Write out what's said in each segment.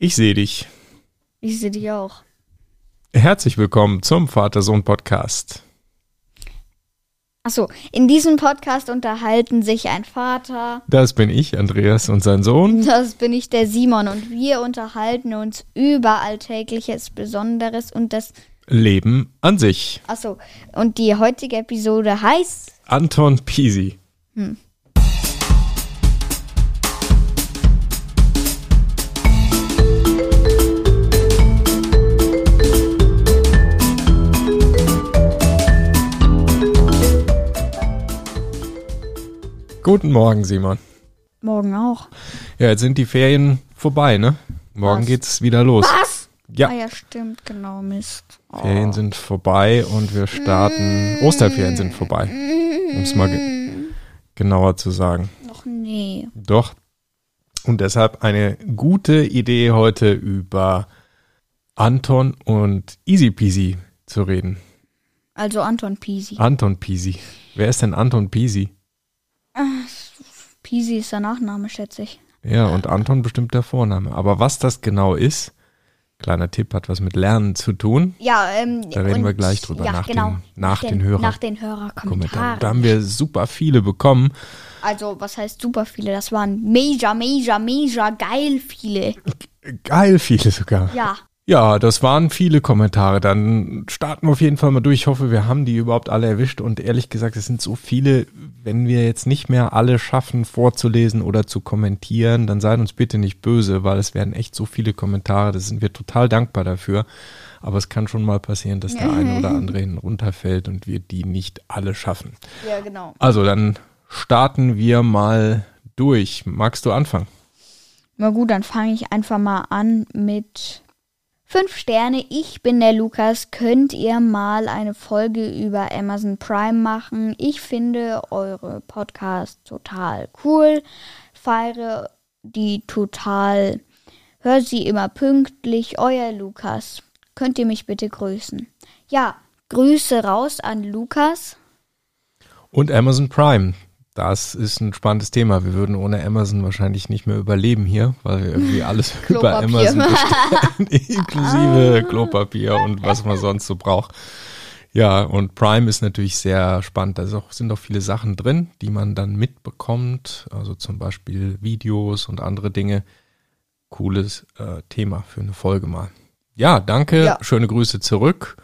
Ich sehe dich. Ich sehe dich auch. Herzlich willkommen zum Vater-Sohn-Podcast. Achso, in diesem Podcast unterhalten sich ein Vater. Das bin ich, Andreas, und sein Sohn. Das bin ich, der Simon. Und wir unterhalten uns über Alltägliches, Besonderes und das. Leben an sich. Achso, und die heutige Episode heißt. Anton Pisi. Hm. Guten Morgen, Simon. Morgen auch. Ja, jetzt sind die Ferien vorbei, ne? Morgen Was? geht's wieder los. Was? Ja. Ah ja, stimmt, genau, Mist. Oh. Ferien sind vorbei und wir starten. Mm. Osterferien sind vorbei. Um es mal ge genauer zu sagen. Doch, nee. Doch. Und deshalb eine gute Idee heute über Anton und Easy Peasy zu reden. Also Anton Peasy. Anton Peasy. Wer ist denn Anton Peasy? Pisi ist der Nachname, schätze ich. Ja, und Anton bestimmt der Vorname. Aber was das genau ist, kleiner Tipp, hat was mit Lernen zu tun. Ja, ähm, da reden wir gleich drüber ja, nach, genau, den, nach den, den Hörern. Nach den Hörerkommentaren. Da haben wir super viele bekommen. Also, was heißt super viele? Das waren major, major, major, geil viele. Geil viele sogar. Ja. Ja, das waren viele Kommentare. Dann starten wir auf jeden Fall mal durch. Ich hoffe, wir haben die überhaupt alle erwischt. Und ehrlich gesagt, es sind so viele. Wenn wir jetzt nicht mehr alle schaffen, vorzulesen oder zu kommentieren, dann seid uns bitte nicht böse, weil es werden echt so viele Kommentare. Da sind wir total dankbar dafür. Aber es kann schon mal passieren, dass der eine oder andere hinten runterfällt und wir die nicht alle schaffen. Ja, genau. Also dann starten wir mal durch. Magst du anfangen? Na gut, dann fange ich einfach mal an mit Fünf Sterne, ich bin der Lukas. Könnt ihr mal eine Folge über Amazon Prime machen? Ich finde eure Podcasts total cool. Feiere die total. Hör sie immer pünktlich. Euer Lukas. Könnt ihr mich bitte grüßen? Ja, Grüße raus an Lukas. Und Amazon Prime. Das ist ein spannendes Thema. Wir würden ohne Amazon wahrscheinlich nicht mehr überleben hier, weil wir irgendwie alles über Amazon bestellen, inklusive Klopapier und was man sonst so braucht. Ja, und Prime ist natürlich sehr spannend. Da sind auch viele Sachen drin, die man dann mitbekommt. Also zum Beispiel Videos und andere Dinge. Cooles äh, Thema für eine Folge mal. Ja, danke. Ja. Schöne Grüße zurück.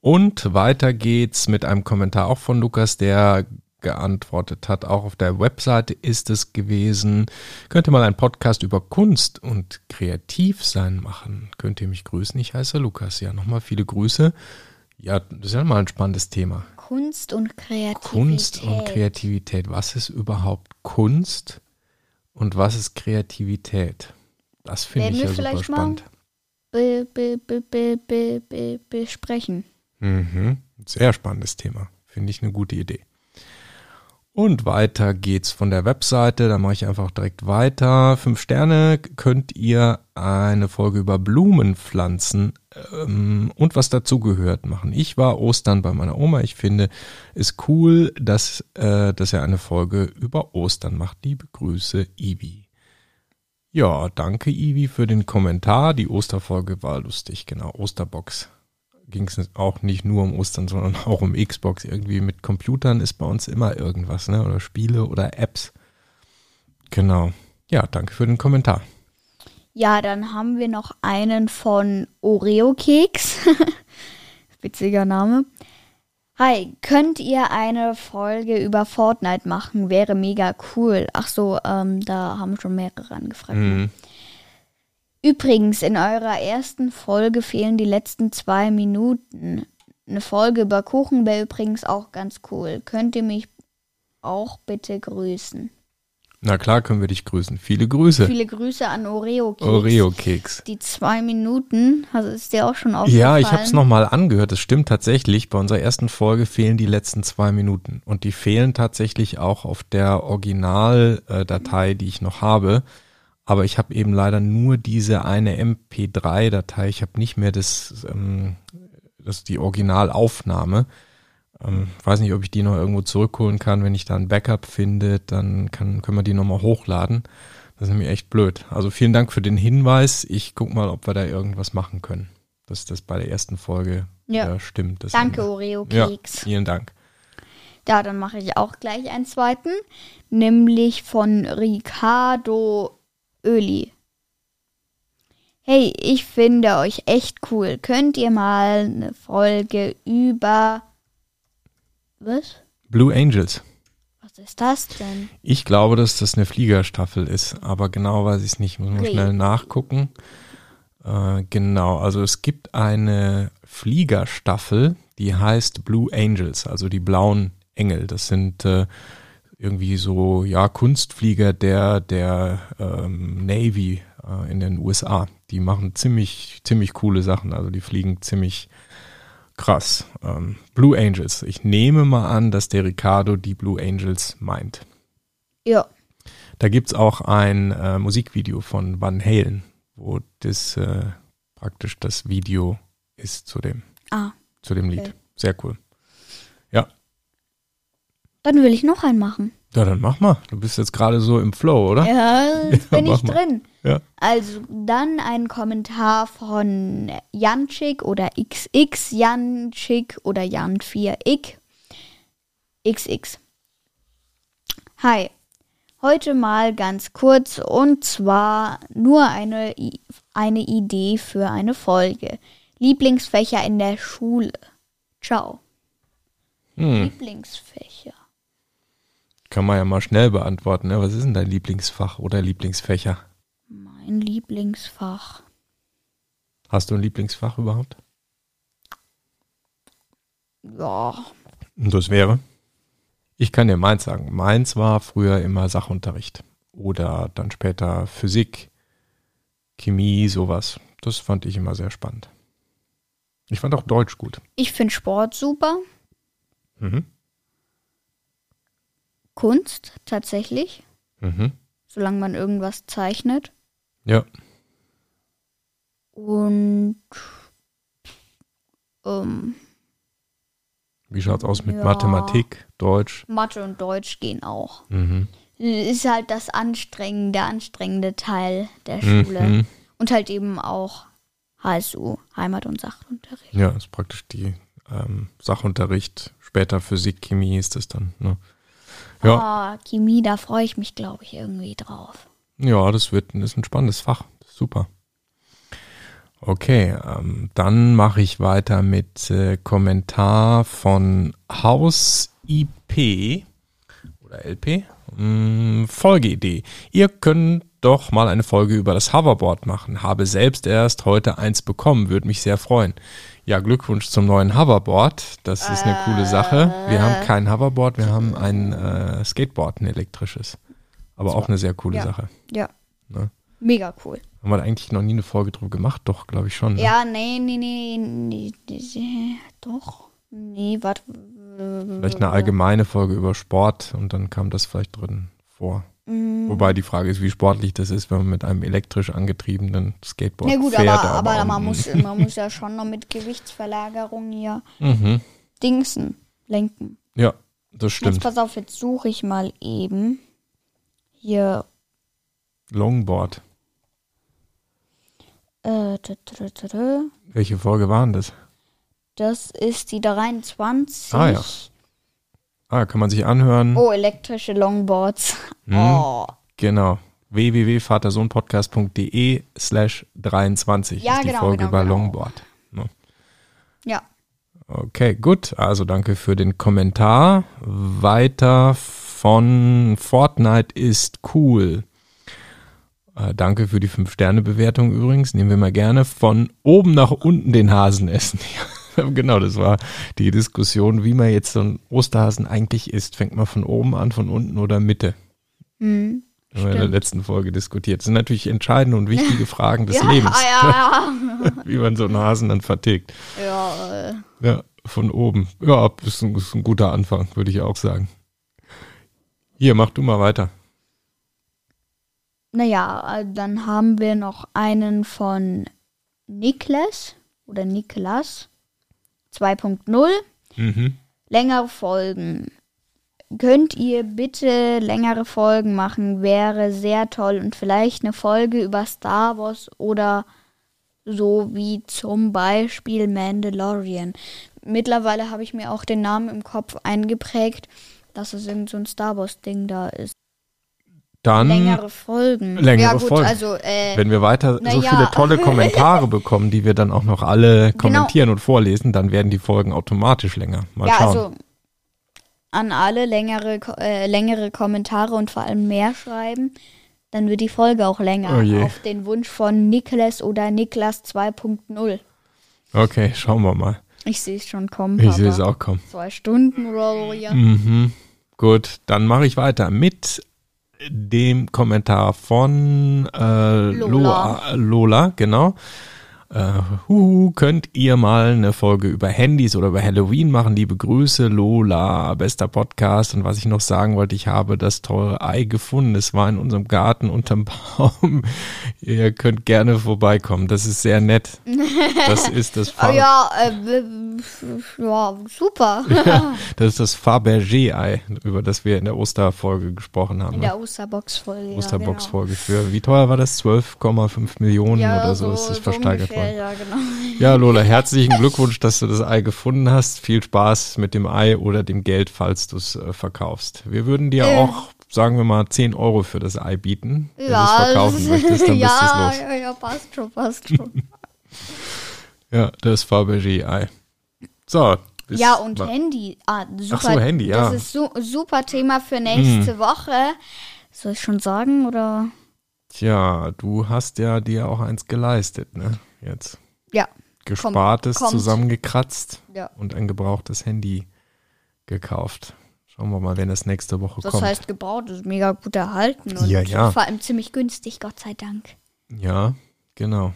Und weiter geht's mit einem Kommentar auch von Lukas, der geantwortet hat. Auch auf der Webseite ist es gewesen. Könnt ihr mal einen Podcast über Kunst und Kreativsein machen? Könnt ihr mich grüßen? Ich heiße Lukas. Ja, nochmal viele Grüße. Ja, das ist ja mal ein spannendes Thema. Kunst und Kreativität. Kunst und Kreativität. Was ist überhaupt Kunst und was ist Kreativität? Das finde ich ja super spannend. Be, be, be, besprechen. Mhm. Sehr spannendes Thema. Finde ich eine gute Idee. Und weiter geht's von der Webseite. Da mache ich einfach direkt weiter. Fünf Sterne könnt ihr eine Folge über Blumenpflanzen ähm, und was dazugehört machen. Ich war Ostern bei meiner Oma. Ich finde es cool, dass, äh, dass er eine Folge über Ostern macht. Liebe Grüße, Ivi. Ja, danke Ivi für den Kommentar. Die Osterfolge war lustig, genau. Osterbox ging es auch nicht nur um Ostern, sondern auch um Xbox. Irgendwie mit Computern ist bei uns immer irgendwas, ne? Oder Spiele oder Apps. Genau. Ja, danke für den Kommentar. Ja, dann haben wir noch einen von Oreo Keks. Witziger Name. Hi, könnt ihr eine Folge über Fortnite machen? Wäre mega cool. Ach so, ähm, da haben schon mehrere angefragt. Mhm. Übrigens, in eurer ersten Folge fehlen die letzten zwei Minuten. Eine Folge über Kuchen wäre übrigens auch ganz cool. Könnt ihr mich auch bitte grüßen? Na klar, können wir dich grüßen. Viele Grüße. Viele Grüße an Oreo Keks. Oreo Keks. Die zwei Minuten, also ist dir auch schon aufgefallen? Ja, ich habe es nochmal angehört. Es stimmt tatsächlich. Bei unserer ersten Folge fehlen die letzten zwei Minuten. Und die fehlen tatsächlich auch auf der Originaldatei, die ich noch habe aber ich habe eben leider nur diese eine MP3-Datei. Ich habe nicht mehr das, ähm, das die Originalaufnahme. Ähm, weiß nicht, ob ich die noch irgendwo zurückholen kann. Wenn ich da ein Backup finde, dann kann, können wir die nochmal hochladen. Das ist nämlich echt blöd. Also vielen Dank für den Hinweis. Ich guck mal, ob wir da irgendwas machen können. Dass das bei der ersten Folge Ja. äh, stimmt. Das Danke, Ende. Oreo Ja, vielen Dank. Ja, dann mache ich auch gleich einen zweiten, nämlich von Ricardo Öli. Hey, ich finde euch echt cool. Könnt ihr mal eine Folge über was? Blue Angels. Was ist das denn? Ich glaube, dass das eine Fliegerstaffel ist, aber genau weiß ich es nicht. Muss man Okay. schnell nachgucken. Äh, genau, also es gibt eine Fliegerstaffel, die heißt Blue Angels, also die blauen Engel. Das sind äh, irgendwie so, ja, Kunstflieger der, der ähm, Navy äh, in den USA. Die machen ziemlich, ziemlich coole Sachen. Also die fliegen ziemlich krass. Ähm, Blue Angels. Ich nehme mal an, dass der Ricardo die Blue Angels meint. Ja, Da gibt's auch ein äh, Musikvideo von Van Halen, wo das äh, praktisch das Video ist zu dem, ah, zu dem Lied. Okay. Sehr cool. Dann will ich noch einen machen. Ja, dann mach mal. Du bist jetzt gerade so im Flow, oder? Ja, jetzt Ja, bin ich mal. drin. Ja. Also dann ein Kommentar von Janschik oder XX Janschik oder Jan4ik XX. Hi. Heute mal ganz kurz und zwar nur eine, eine Idee für eine Folge. Lieblingsfächer in der Schule. Ciao. Hm, Lieblingsfächer. Kann man ja mal schnell beantworten. Ne? Was ist denn dein Lieblingsfach oder Lieblingsfächer? Mein Lieblingsfach. Hast du ein Lieblingsfach überhaupt? Ja, Und das wäre? Ich kann dir meins sagen. Meins war früher immer Sachunterricht. Oder dann später Physik, Chemie, sowas. Das fand ich immer sehr spannend. Ich fand auch Deutsch gut. ich finde Sport super. Mhm. Kunst tatsächlich, Mhm. solange man irgendwas zeichnet. Ja. Und ähm, Wie schaut's aus mit Ja. Mathematik, Deutsch? Mathe und Deutsch gehen auch. Mhm. Ist halt das anstrengende, der anstrengende Teil der Schule. Mhm. Und halt eben auch HSU, Heimat- und Sachunterricht. Ja, ist praktisch die ähm, Sachunterricht. Später Physik, Chemie ist es dann. Ne? Ja. Ah, Chemie, da freue ich mich, glaube ich, irgendwie drauf. Ja, das wird das ist ein spannendes Fach. Super. Okay, ähm, dann mache ich weiter mit äh, Kommentar von Haus IP oder LP. Mm, Folgeidee. Ihr könnt doch mal eine Folge über das Hoverboard machen. Habe selbst erst heute eins bekommen, würde mich sehr freuen. Ja, Glückwunsch zum neuen Hoverboard. Das ist eine coole Sache. Wir haben kein Hoverboard, wir haben ein äh, Skateboard, ein elektrisches. Aber auch eine sehr coole Ja. Sache. Ja. Ne? Mega cool. Haben wir da eigentlich noch nie eine Folge drüber gemacht? Doch, glaube ich schon. Ne? Ja, nee, nee, nee, nee, nee, doch. Nee, warte. Vielleicht eine allgemeine Folge über Sport und dann kam das vielleicht drin vor. Mm. Wobei die Frage ist, wie sportlich das ist, wenn man mit einem elektrisch angetriebenen Skateboard Ja gut, fährt. aber, aber man, muss, man muss ja schon noch mit Gewichtsverlagerung hier Mhm. dingsen, lenken. Ja, das Jetzt stimmt. pass auf, jetzt suche ich mal eben hier. Longboard. Äh, tü, tü, tü, tü. Welche Folge waren das? das ist die 23. Ah, ja. Ah, kann man sich anhören. Oh, elektrische Longboards. Mhm. Oh. Genau. www.vatersohnpodcast.de slash 23 Ja, ist die genau, Folge genau, über genau. Longboard. Ne? Ja. Okay, gut. Also danke für den Kommentar. Weiter von Fortnite ist cool. Äh, danke für die 5-Sterne-Bewertung übrigens. Nehmen wir mal gerne. Von oben nach unten den Hasen essen. Genau, das war die Diskussion, wie man jetzt so einen Osterhasen eigentlich isst. Fängt man von oben an, von unten oder Mitte? Haben wir in der Stimmt. letzten Folge diskutiert. Das sind natürlich entscheidende und wichtige Fragen des Ja, Lebens, ja, wie man so einen Hasen dann vertilgt. ja. ja, äh, Ja, von oben. Ja, ist ein, ist ein guter Anfang, würde ich auch sagen. Hier, mach du mal weiter. Naja, äh, dann haben wir noch einen von Niklas oder Niklas 2.0. Mhm. Längere Folgen. Könnt ihr bitte längere Folgen machen? Wäre sehr toll. Und vielleicht eine Folge über Star Wars oder so wie zum Beispiel Mandalorian. Mittlerweile habe ich mir auch den Namen im Kopf eingeprägt, dass es irgend so ein Star Wars-Ding da ist. Dann längere Folgen. Längere ja, gut, Folgen. Also, äh, Wenn wir weiter so ja. viele tolle Kommentare bekommen, die wir dann auch noch alle genau. kommentieren genau. und vorlesen, dann werden die Folgen automatisch länger. Mal ja, schauen. Also an alle längere, äh, längere Kommentare und vor allem mehr schreiben, dann wird die Folge auch länger. Oh auf den Wunsch von Niklas oder Niklas 2.0. Okay, schauen wir mal. Ich sehe es schon kommen. Ich sehe es auch kommen. Zwei Stunden oder so, ja. Mhm. Gut, dann mache ich weiter mit dem Kommentar von äh, Lola. Lola, Lola, genau. Äh, huhu, könnt ihr mal eine Folge über Handys oder über Halloween machen? Liebe Grüße, Lola, bester Podcast. Und was ich noch sagen wollte, ich habe das teure Ei gefunden. Es war in unserem Garten unterm Baum. ihr könnt gerne vorbeikommen. Das ist sehr nett. Das ist das Far ja, äh, ja, super. ja, das ist das Fabergé-Ei, über das wir in der Osterfolge gesprochen haben. In ne? der Osterbox-Folge. Osterbox-Folge. Ja, genau. Für, wie teuer war das? 12,5 Millionen ja, oder so, so ist das so versteigert worden ja, genau. Ja, Lola, herzlichen Glückwunsch, dass du das Ei gefunden hast. Viel Spaß mit dem Ei oder dem Geld, falls du es äh, verkaufst. Wir würden dir äh. auch, sagen wir mal, 10 Euro für das Ei bieten. Wenn ja, du es verkaufen möchtest, dann ja, bist du es los. Ja, ja, passt schon, passt schon. ja, das Fabergé-Ei. So, ja, und Handy. Ah, super, Ach so, Handy, ja. Das ist so, super Thema für nächste hm. Woche. Soll ich schon sagen oder? Tja, du hast ja dir auch eins geleistet, ne? jetzt. Ja. Gespartes kommt, zusammengekratzt ja. und ein gebrauchtes Handy gekauft. Schauen wir mal, wenn es nächste Woche das kommt. Das heißt, gebraucht ist mega gut erhalten und ja, ja. vor allem ziemlich günstig, Gott sei Dank. Ja, genau.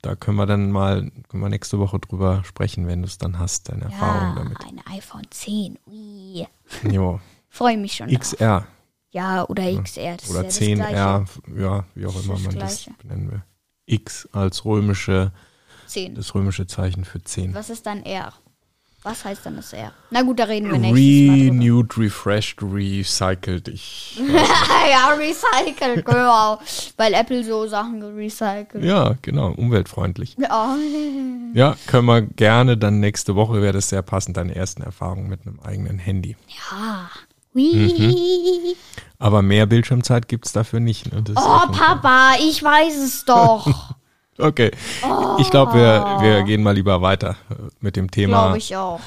Da können wir dann mal können wir nächste Woche drüber sprechen, wenn du es dann hast, deine ja, Erfahrung damit. Ein iPhone 10. Ui. Jo. Freue mich schon. XR. Drauf. Ja, oder XR. oder ja 10R, ja, wie auch immer man das nennen will. X als römische, 10. das römische Zeichen für 10. Was ist dann R? Was heißt dann das R? Na gut, da reden wir nächstes Mal Renewed, refreshed, recycled. Ich ja, recycled, genau. Weil Apple so Sachen recycelt. Ja, genau, umweltfreundlich. Ja. ja, können wir gerne dann nächste Woche, wäre das sehr passend, deine ersten Erfahrungen mit einem eigenen Handy. Ja. Mhm. Aber mehr Bildschirmzeit gibt es dafür nicht. Ne? oh, Papa, ich weiß es doch. okay. Oh. Ich glaube, wir, wir gehen mal lieber weiter äh, mit dem Thema. Glaube ich auch.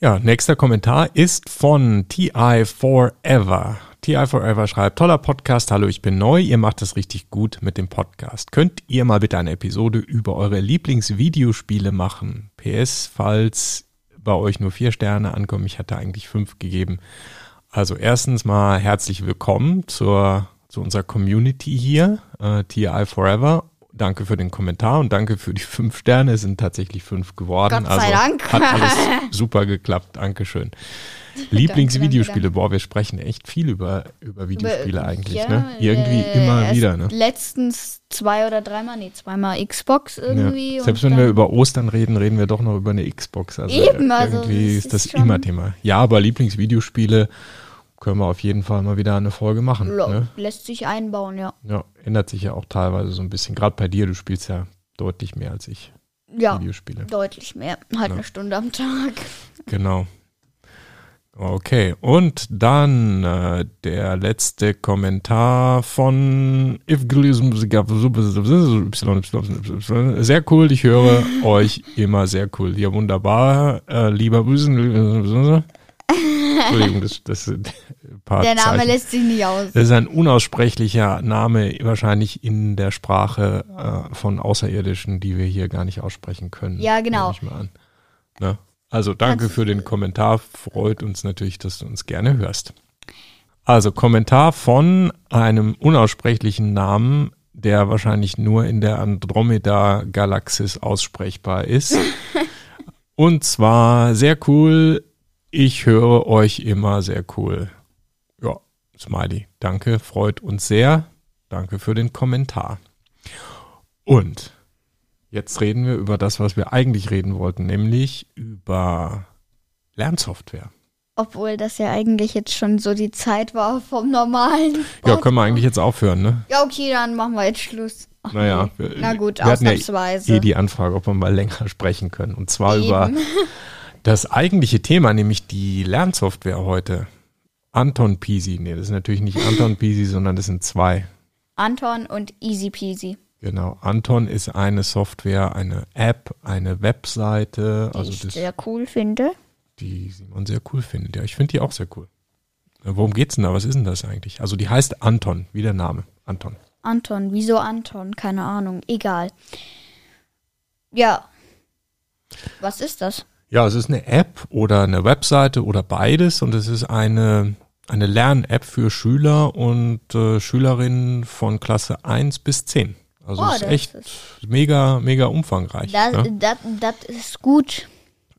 Ja, nächster Kommentar ist von TI Forever. TI Forever schreibt, toller Podcast, hallo, ich bin neu, ihr macht es richtig gut mit dem Podcast. Könnt ihr mal bitte eine Episode über eure Lieblingsvideospiele machen? PS, falls bei euch nur vier Sterne ankommen, ich hatte eigentlich fünf gegeben. Also erstens mal herzlich willkommen zur, zu unserer Community hier, äh, TI Forever. Danke für den Kommentar und danke für die fünf Sterne. Es sind tatsächlich fünf geworden. Gott sei also Dank. Hat alles super geklappt. Dankeschön. Lieblingsvideospiele, boah, wir sprechen echt viel über, über Videospiele eigentlich, ja, ne? Irgendwie äh, immer wieder, ne? Letztens zwei oder dreimal, nee, zweimal Xbox irgendwie. Ja. Selbst wenn wir über Ostern reden, reden wir doch noch über eine Xbox. Also Eben, also irgendwie ist das immer Thema. Ja, aber Lieblingsvideospiele können wir auf jeden Fall mal wieder eine Folge machen. Ne? Lässt sich einbauen, ja. Ja, ändert sich ja auch teilweise so ein bisschen. Gerade bei dir, du spielst ja deutlich mehr als ich. Ja, Videospiele. deutlich mehr. Halt ja. eine Stunde am Tag. Genau. Okay, und dann äh, der letzte Kommentar von Sehr cool, ich höre euch immer sehr cool. Ja, wunderbar. Äh, lieber Grüßen. Entschuldigung, das, das paar Der Name Zeichen. lässt sich nicht aus. Das ist ein unaussprechlicher Name, wahrscheinlich in der Sprache äh, von Außerirdischen, die wir hier gar nicht aussprechen können. Ja, genau. Ne? Also danke für den Kommentar. Freut uns natürlich, dass du uns gerne hörst. Also Kommentar von einem unaussprechlichen Namen, der wahrscheinlich nur in der Andromeda-Galaxis aussprechbar ist. Und zwar sehr cool. Ich höre euch immer sehr cool. Ja, Smiley, danke, freut uns sehr. Danke für den Kommentar. Und Jetzt reden wir über das, was wir eigentlich reden wollten, nämlich über Lernsoftware. Obwohl das ja eigentlich jetzt schon so die Zeit war vom normalen. Ja, können wir eigentlich jetzt aufhören, ne? Ja, okay, dann machen wir jetzt Schluss. Ach, naja, wir, na gut, wir ausnahmsweise. Ja eh die Anfrage, ob wir mal länger sprechen können. Und zwar Eben. über das eigentliche Thema, nämlich die Lernsoftware heute. Anton Peasy. Nee, das ist natürlich nicht Anton Peasy, sondern das sind zwei. Anton und Easy Peasy. Genau. Anton ist eine Software, eine App, eine Webseite. Die also ich das, sehr cool finde. Die Simon sehr cool findet. Ja, ich finde die auch sehr cool. Worum geht's denn da? Was ist denn das eigentlich? Also die heißt Anton, wie der Name. Anton. Anton, wieso Anton? Keine Ahnung. Egal. Ja. Was ist das? Ja, es ist eine App oder eine Webseite oder beides und es ist eine, eine Lern-App für Schüler und äh, Schülerinnen von Klasse 1 bis 10. Also oh, ist echt ist mega, mega umfangreich. Das, ja? das, das ist gut.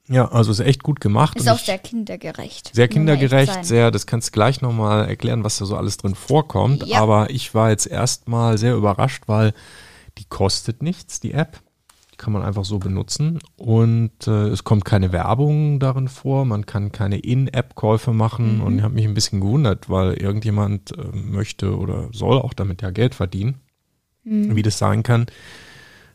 Ja, also ist echt gut gemacht. Ist auch sehr kindergerecht. Sehr kindergerecht, sehr, das kannst du gleich nochmal erklären, was da so alles drin vorkommt. Ja. Aber ich war jetzt erstmal sehr überrascht, weil die kostet nichts, die App. Die kann man einfach so benutzen. Und äh, es kommt keine Werbung darin vor. Man kann keine In-App-Käufe machen. Mhm. Und ich habe mich ein bisschen gewundert, weil irgendjemand äh, möchte oder soll auch damit ja Geld verdienen. Mhm. Wie das sein kann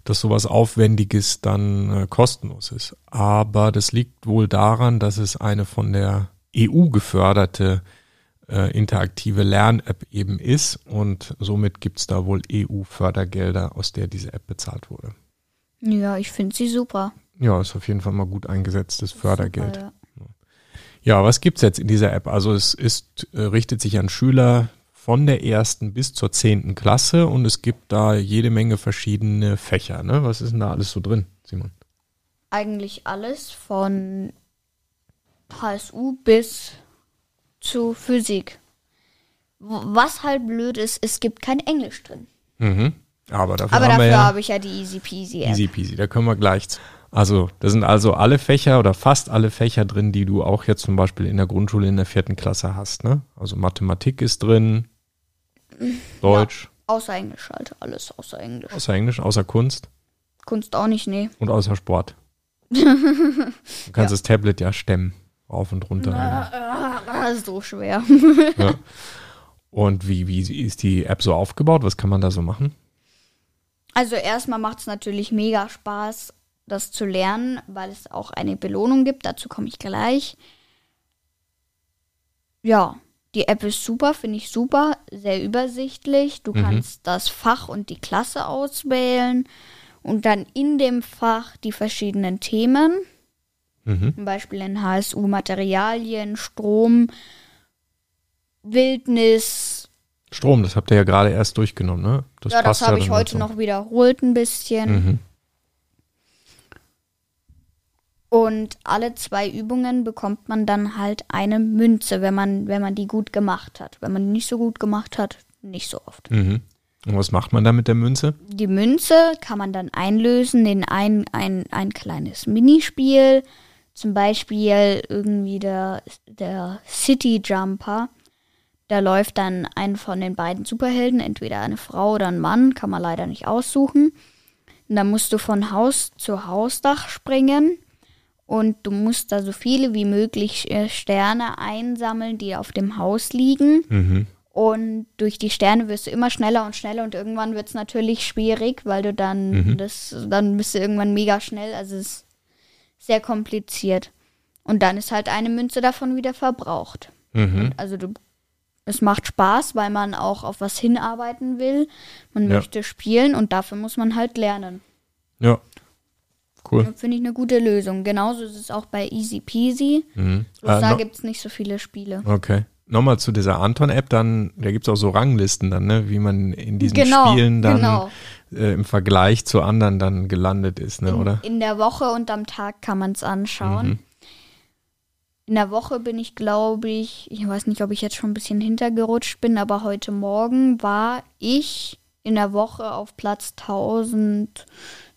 dass sowas Aufwendiges dann äh, kostenlos ist. Aber das liegt wohl daran, dass es eine von der EU geförderte äh, interaktive Lern-App eben ist und somit gibt es da wohl EU-Fördergelder, aus der diese App bezahlt wurde. Ja, ich finde sie super. Ja, ist auf jeden Fall mal gut eingesetztes Fördergeld. Super, ja. ja, was gibt's jetzt in dieser App? Also es ist, äh, richtet sich an Schüler, von der ersten bis zur zehnten Klasse und es gibt da jede Menge verschiedene Fächer. Ne? Was ist denn da alles so drin, Simon? Eigentlich alles von HSU bis zu Physik. Was halt blöd ist, es gibt kein Englisch drin. Mhm. Aber dafür, Aber dafür ja habe ich ja die Easy Peasy App. Easy Peasy, da können wir gleich. Also, da sind also alle Fächer oder fast alle Fächer drin, die du auch jetzt zum Beispiel in der Grundschule in der vierten Klasse hast. Ne? Also Mathematik ist drin, Deutsch. Ja, außer Englisch halt, alles außer Englisch. Außer Englisch, außer Kunst. Kunst auch nicht, nee. Und außer Sport. du kannst ja. das Tablet ja stemmen. Rauf und runter. Na, so schwer. ja. Und wie, wie ist die App so aufgebaut? Was kann man da so machen? Also erstmal macht es natürlich mega Spaß, das zu lernen, weil es auch eine Belohnung gibt. Dazu komme ich gleich. Ja, die App ist super, finde ich super, sehr übersichtlich. Du mhm. kannst das Fach und die Klasse auswählen und dann in dem Fach die verschiedenen Themen. Mhm. Zum Beispiel in HSU Materialien, Strom, Wildnis. Strom, das habt ihr ja gerade erst durchgenommen, ne? Das ja, das habe ich heute noch wiederholt ein bisschen. Mhm. Und alle zwei Übungen bekommt man dann halt eine Münze, wenn man, wenn man die gut gemacht hat. Wenn man die nicht so gut gemacht hat, nicht so oft. Mhm. Und was macht man da mit der Münze? Die Münze kann man dann einlösen in ein, ein, ein kleines Minispiel. Zum Beispiel irgendwie der, der City Jumper. Da läuft dann ein von den beiden Superhelden, entweder eine Frau oder ein Mann, kann man leider nicht aussuchen. Und dann musst du von Haus zu Hausdach springen und du musst da so viele wie möglich äh, Sterne einsammeln, die auf dem Haus liegen. Mhm. Und durch die Sterne wirst du immer schneller und schneller und irgendwann wird es natürlich schwierig, weil du dann mhm. das, dann bist du irgendwann mega schnell. Also es ist sehr kompliziert. Und dann ist halt eine Münze davon wieder verbraucht. Mhm. also du, es macht Spaß, weil man auch auf was hinarbeiten will. Man ja. möchte spielen und dafür muss man halt lernen. Ja, Cool. Finde ich eine gute Lösung. Genauso ist es auch bei Easy Peasy. Mhm. Bloß äh, da no gibt es nicht so viele Spiele. Okay. Nochmal zu dieser Anton-App, dann, da gibt es auch so Ranglisten dann, ne, wie man in diesen genau, Spielen dann genau. äh, im Vergleich zu anderen dann gelandet ist, ne, in, oder? In der Woche und am Tag kann man es anschauen. Mhm. In der Woche bin ich, glaube ich, ich weiß nicht, ob ich jetzt schon ein bisschen hintergerutscht bin, aber heute Morgen war ich in der Woche auf Platz 1000.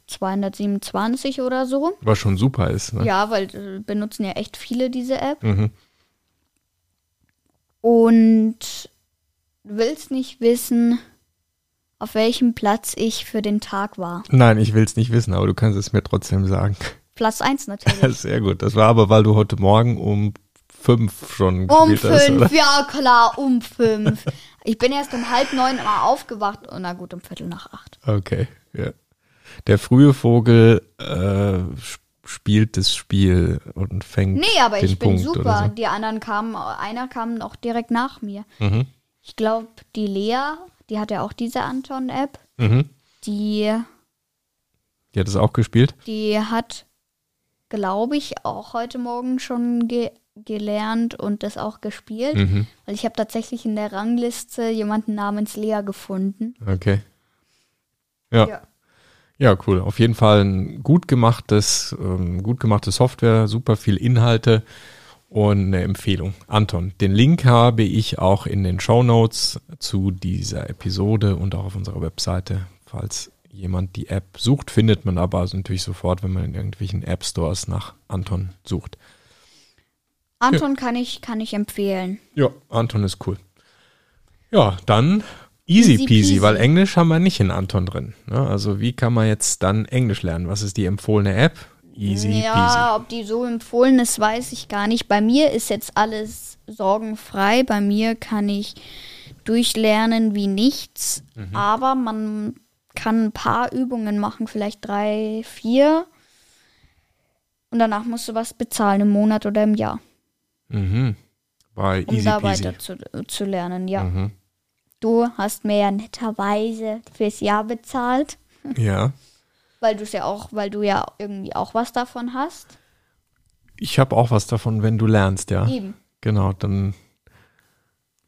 227 oder so. Was schon super ist. Ne? Ja, weil äh, benutzen ja echt viele diese App. Mhm. Und du willst nicht wissen, auf welchem Platz ich für den Tag war. Nein, ich will es nicht wissen, aber du kannst es mir trotzdem sagen. Platz 1 natürlich. Sehr gut. Das war aber, weil du heute Morgen um fünf schon Um gespielt hast, fünf, oder? ja klar, um fünf. Ich bin erst um halb neun mal aufgewacht und na gut, um Viertel nach acht. Okay, ja. Der frühe Vogel äh, sp- spielt das Spiel und fängt Nee, aber den ich bin Punkt super. Oder Die anderen kamen, einer kam noch direkt nach mir. so. mhm. Ich glaube, die Lea, die hat ja auch diese Anton-App, Mhm. die, Die hat es auch gespielt? die hat, glaube ich, auch heute Morgen schon ge gelernt und das auch gespielt. Mhm. Weil ich habe tatsächlich in der Rangliste jemanden namens Lea gefunden. Okay. Ja. Ja. Ja, cool. Auf jeden Fall ein gut gemachtes, ähm, gut gemachte Software, super viel Inhalte und eine Empfehlung. Anton, den Link habe ich auch in den Show Notes zu dieser Episode und auch auf unserer Webseite. Falls jemand die App sucht, findet man aber also natürlich sofort, wenn man in irgendwelchen App Stores nach Anton sucht. Anton kann ich, kann ich empfehlen. Ja, Anton ist cool. Ja, dann easy, Easy peasy, peasy. weil Englisch haben wir nicht in Anton drin. Ne? Also wie kann man jetzt dann Englisch lernen? Was ist die empfohlene App? Easy peasy. Ja, ob die so empfohlen ist, weiß ich gar nicht. Bei mir ist jetzt alles sorgenfrei. Bei mir kann ich durchlernen wie nichts. Mhm. Aber man kann ein paar Übungen machen, vielleicht drei, vier. Und danach musst du was bezahlen im Monat oder im Jahr, Mhm. Bei um easy da peasy. weiter zu, zu lernen. Ja. Mhm. Du hast mir ja netterweise fürs Jahr bezahlt, Ja, weil du es ja auch, weil du ja irgendwie auch was davon hast. ich habe auch was davon, wenn du lernst, ja. Eben. Genau, dann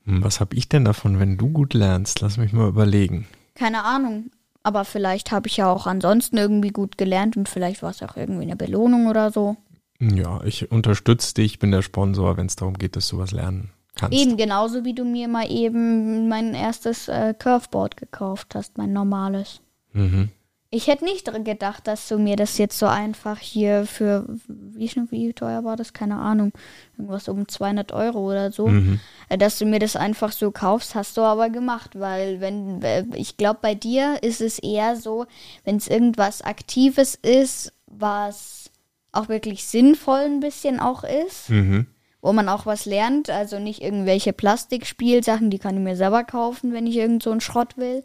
Hm, was habe ich denn davon, wenn du gut lernst? Lass mich mal überlegen. Keine Ahnung. Aber vielleicht habe ich ja auch ansonsten irgendwie gut gelernt und vielleicht war es auch irgendwie eine Belohnung oder so. Ja, ich unterstütze dich, bin der Sponsor, wenn es darum geht, dass du was lernen kannst. Eben genauso wie du mir mal eben mein erstes äh, Curveboard gekauft hast, mein normales. Mhm. Ich hätte nicht gedacht, dass du mir das jetzt so einfach hier für, wie, wie teuer war das? Keine Ahnung. Irgendwas um 200 Euro oder so. Mhm. Äh, Dass du mir das einfach so kaufst, hast du aber gemacht, weil wenn, äh, ich glaube, bei dir ist es eher so, wenn es irgendwas Aktives ist, was auch wirklich sinnvoll ein bisschen auch ist, Mhm. Wo man auch was lernt, also nicht irgendwelche Plastikspielsachen, die kann ich mir selber kaufen, wenn ich irgend so einen Schrott will.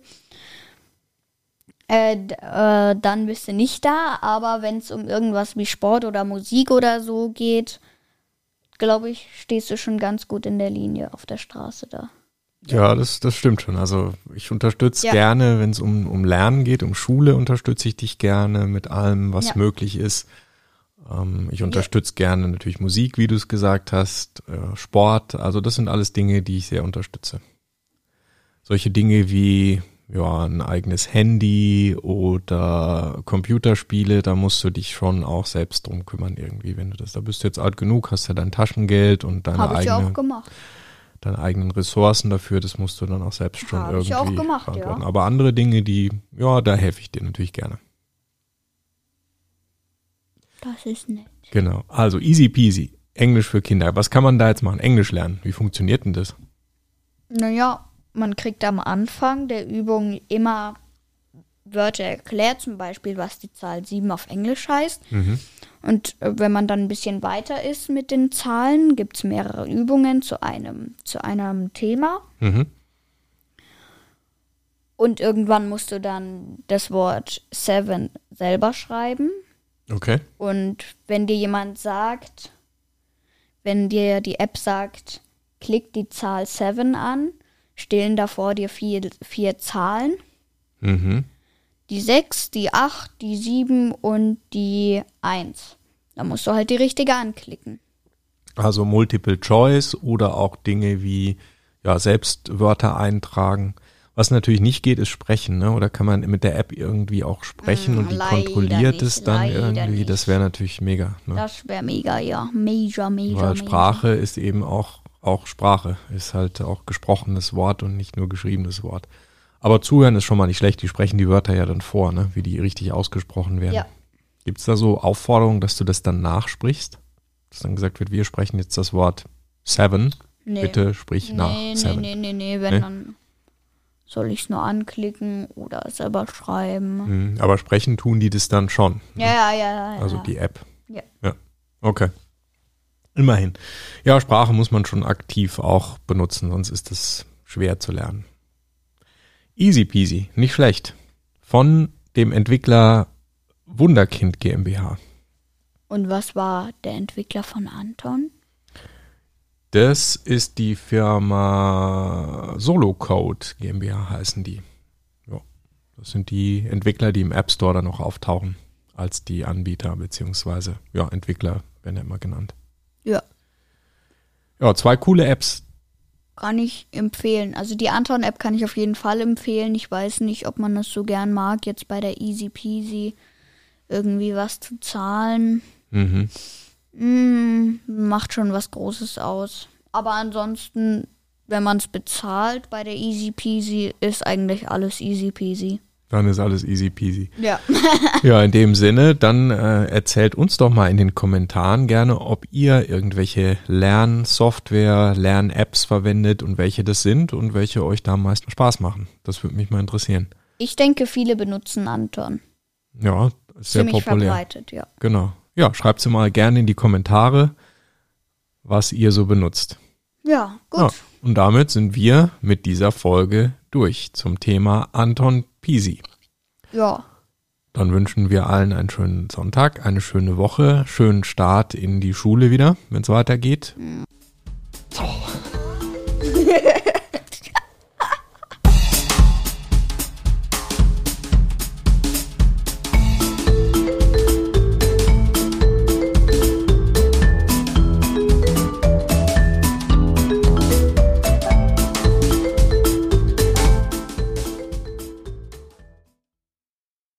Äh, äh, dann bist du nicht da, aber wenn es um irgendwas wie Sport oder Musik oder so geht, glaube ich, stehst du schon ganz gut in der Linie auf der Straße da. Ja, das, das stimmt schon. Also ich unterstütze Ja. gerne, wenn es um, um Lernen geht, um Schule unterstütze ich dich gerne mit allem, was Ja. möglich ist. Ähm, ich unterstütze gerne natürlich Musik, wie du es gesagt hast, äh, Sport. Also das sind alles Dinge, die ich sehr unterstütze. Solche Dinge wie ja, ein eigenes Handy oder Computerspiele, da musst du dich schon auch selbst drum kümmern irgendwie, wenn du das. Da bist du jetzt alt genug, hast ja dein Taschengeld und deine ja eigene gemacht. deine eigenen Ressourcen dafür, das musst du dann auch selbst schon Hab irgendwie ich auch gemacht, ja. Aber andere Dinge, die, ja, da helfe ich dir natürlich gerne. Das ist nett. Genau. Also easy peasy. Englisch für Kinder. Was kann man da jetzt machen? Englisch lernen. Wie funktioniert denn das? Naja, man kriegt am Anfang der Übung immer Wörter erklärt, zum Beispiel, was die Zahl 7 auf Englisch heißt. Mhm. Und äh, wenn man dann ein bisschen weiter ist mit den Zahlen, gibt es mehrere Übungen zu einem, zu einem Thema. Mhm. Und irgendwann musst du dann das Wort seven selber schreiben. Okay. Und wenn dir jemand sagt, wenn dir die App sagt, klick die Zahl 7 an, stehen da vor dir vier, vier Zahlen. Mhm. Die 6, die 8, die 7 und die 1. Da musst du halt die richtige anklicken. Also Multiple Choice oder auch Dinge wie ja, selbst Wörter eintragen. Was natürlich nicht geht, ist sprechen, ne? Oder kann man mit der App irgendwie auch sprechen Mm, und die kontrolliert es dann irgendwie? Das nicht. wäre natürlich mega. Ne? Das wäre mega, ja. Major, major, Weil. Sprache ist eben auch, auch Sprache, ist halt auch gesprochenes Wort und nicht nur geschriebenes Wort. Aber zuhören ist schon mal nicht schlecht, die sprechen die Wörter ja dann vor, ne? wie die richtig ausgesprochen werden. Ja. Gibt es da so Aufforderungen, dass du das dann nachsprichst? Dass dann gesagt wird, wir sprechen jetzt das Wort seven, Nee. bitte sprich nach Nee, nee, seven. nee, nee, nee, wenn Nee? dann soll ich es nur anklicken oder selber schreiben. Mhm, Aber sprechen tun die das dann schon, Ja, ja, ja, ja. also ja. die App. Ja. Ja, okay. Immerhin. Ja, Sprache muss man schon aktiv auch benutzen, sonst ist es schwer zu lernen. Easy peasy, nicht schlecht. Von dem Entwickler Wunderkind GmbH. Und was war der Entwickler von Anton? Das ist die Firma Solocode GmbH heißen die. Ja, das sind die Entwickler, die im App Store dann noch auftauchen als die Anbieter beziehungsweise ja Entwickler werden ja immer genannt. Ja. Ja, zwei coole Apps. Kann ich empfehlen. Also die Anton-App kann ich auf jeden Fall empfehlen. Ich weiß nicht, ob man das so gern mag, jetzt bei der Easy Peasy irgendwie was zu zahlen. Mhm. Mm, macht schon was Großes aus. Aber ansonsten, wenn man es bezahlt bei der Easy Peasy, ist eigentlich alles easy peasy. Dann ist alles easy peasy. Ja. Ja, in dem Sinne, dann äh, erzählt uns doch mal in den Kommentaren gerne, ob ihr irgendwelche Lernsoftware, Lern-Apps verwendet und welche das sind und welche euch da am meisten Spaß machen. Das würde mich mal interessieren. Ich denke, viele benutzen Anton. Ja, ist sehr Ziemlich populär. verbreitet, ja. Genau. Ja, schreibt sie mal gerne in die Kommentare, was ihr so benutzt. Ja, gut. Ja, und damit sind wir mit dieser Folge durch zum Thema Anton Pisi. Ja. Dann wünschen wir allen einen schönen Sonntag, eine schöne Woche, schönen Start in die Schule wieder, wenn es weitergeht. Ja.